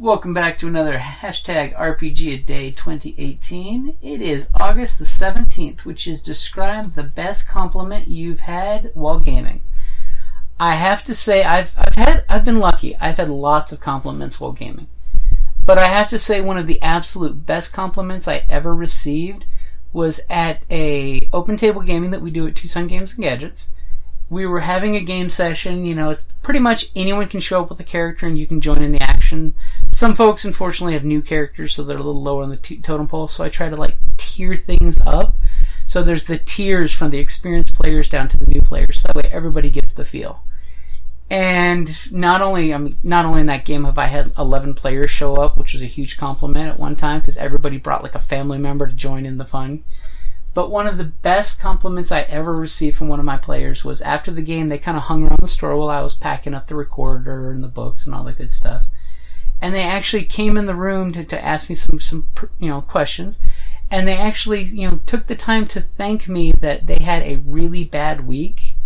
Welcome back to another hashtag RPG a Day 2018. It is August the 17th, which is describe the best compliment you've had while gaming. I have to say I've I've had I've been lucky. I've had lots of compliments while gaming. But I have to say one of the absolute best compliments I ever received was at a open table gaming that we do at Tucson Games and Gadgets. We were having a game session, you know, it's pretty much anyone can show up with a character and you can join in the action some folks unfortunately have new characters, so they're a little lower on the t- totem pole. So I try to like tier things up. So there's the tiers from the experienced players down to the new players. So that way everybody gets the feel. And not only, I mean, not only in that game have I had 11 players show up, which was a huge compliment at one time because everybody brought like a family member to join in the fun. But one of the best compliments I ever received from one of my players was after the game, they kind of hung around the store while I was packing up the recorder and the books and all the good stuff and they actually came in the room to, to ask me some some you know questions and they actually you know took the time to thank me that they had a really bad week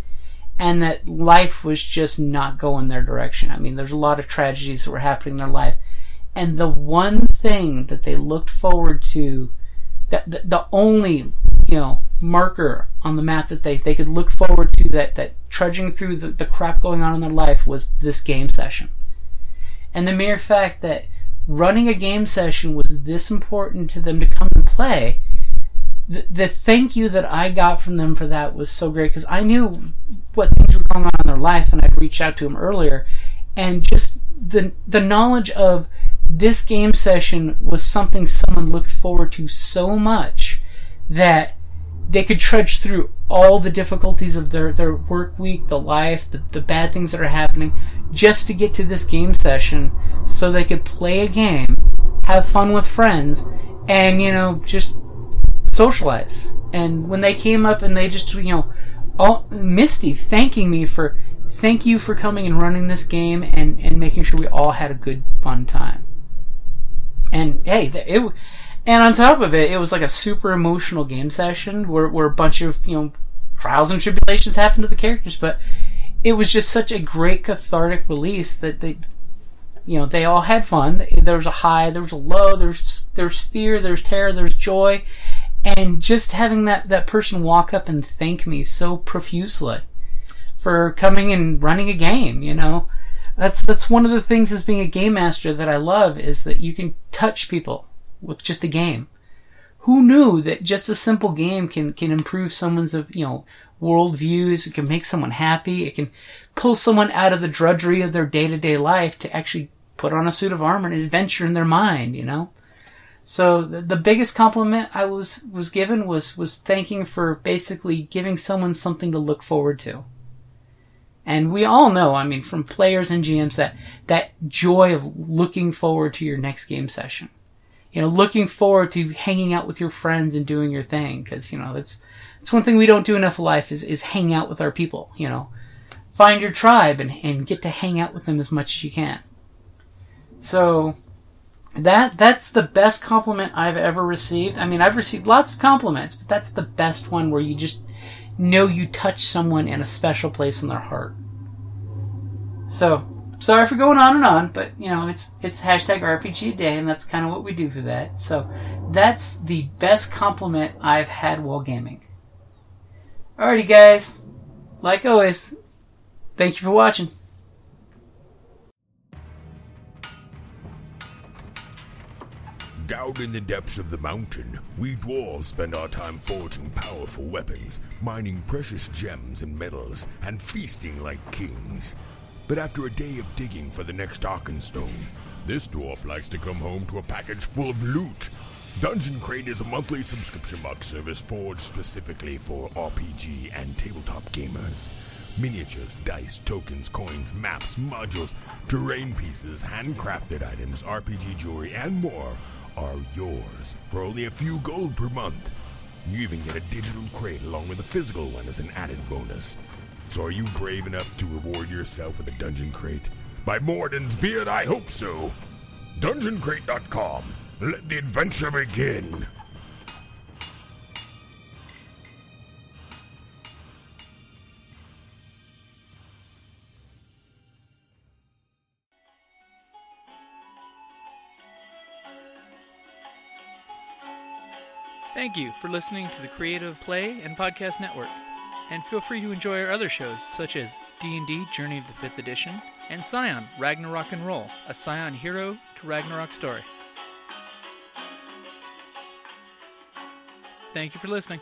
and that life was just not going their direction. I mean, there's a lot of tragedies that were happening in their life, and the one thing that they looked forward to, that the, the only you know marker on the map that they, they could look forward to that that trudging through the, the crap going on in their life was this game session. And the mere fact that running a game session was this important to them to come and play, the, the thank you that I got from them for that was so great because I knew what things were going on in their life and I'd reached out to them earlier. And just the, the knowledge of this game session was something someone looked forward to so much that they could trudge through all the difficulties of their, their work week, the life, the, the bad things that are happening, just to get to this game session so they could play a game, have fun with friends, and, you know, just socialize. And when they came up and they just, you know, all Misty thanking me for thank you for coming and running this game and, and making sure we all had a good fun time. And hey, it and on top of it, it was like a super emotional game session where, where a bunch of, you know, trials and tribulations happened to the characters, but it was just such a great cathartic release that they, you know, they all had fun. There was a high, there was a low, there's, there's fear, there's terror, there's joy. And just having that, that person walk up and thank me so profusely for coming and running a game, you know, that's, that's one of the things as being a game master that I love is that you can touch people with just a game. Who knew that just a simple game can, can improve someone's, of you know, world views? It can make someone happy. It can pull someone out of the drudgery of their day to day life to actually put on a suit of armor and adventure in their mind, you know? So the, the biggest compliment I was, was given was, was thanking for basically giving someone something to look forward to. And we all know, I mean, from players and GMs that, that joy of looking forward to your next game session you know, looking forward to hanging out with your friends and doing your thing. Cause, you know, that's, that's one thing we don't do enough in life is, is hang out with our people, you know. Find your tribe and, and get to hang out with them as much as you can. So, that, that's the best compliment I've ever received. I mean, I've received lots of compliments, but that's the best one where you just know you touch someone in a special place in their heart. So, sorry for going on and on, but you know it's it's hashtag RPG day, and that's kind of what we do for that. So that's the best compliment I've had while gaming. Alrighty, guys. Like always, thank you for watching. Down in the depths of the mountain, we dwarves spend our time forging powerful weapons, mining precious gems and metals, and feasting like kings. But after a day of digging for the next Arkenstone, this dwarf likes to come home to a package full of loot. Dungeon Crate is a monthly subscription box service forged specifically for RPG and tabletop gamers. Miniatures, dice, tokens, coins, maps, modules, terrain pieces, handcrafted items, RPG jewelry, and more are yours for only a few gold per month. You even get a digital crate along with a physical one as an added bonus. So are you brave enough to reward yourself with a dungeon crate? By Moradin's beard, I hope so. DungeonCrate.com. Let the adventure begin. Thank you for listening to the Creative Play and Podcast Network. And feel free to enjoy our other shows such as D&D Journey of the 5th Edition and Scion Ragnarok and Roll, a Scion hero to Ragnarok story. Thank you for listening.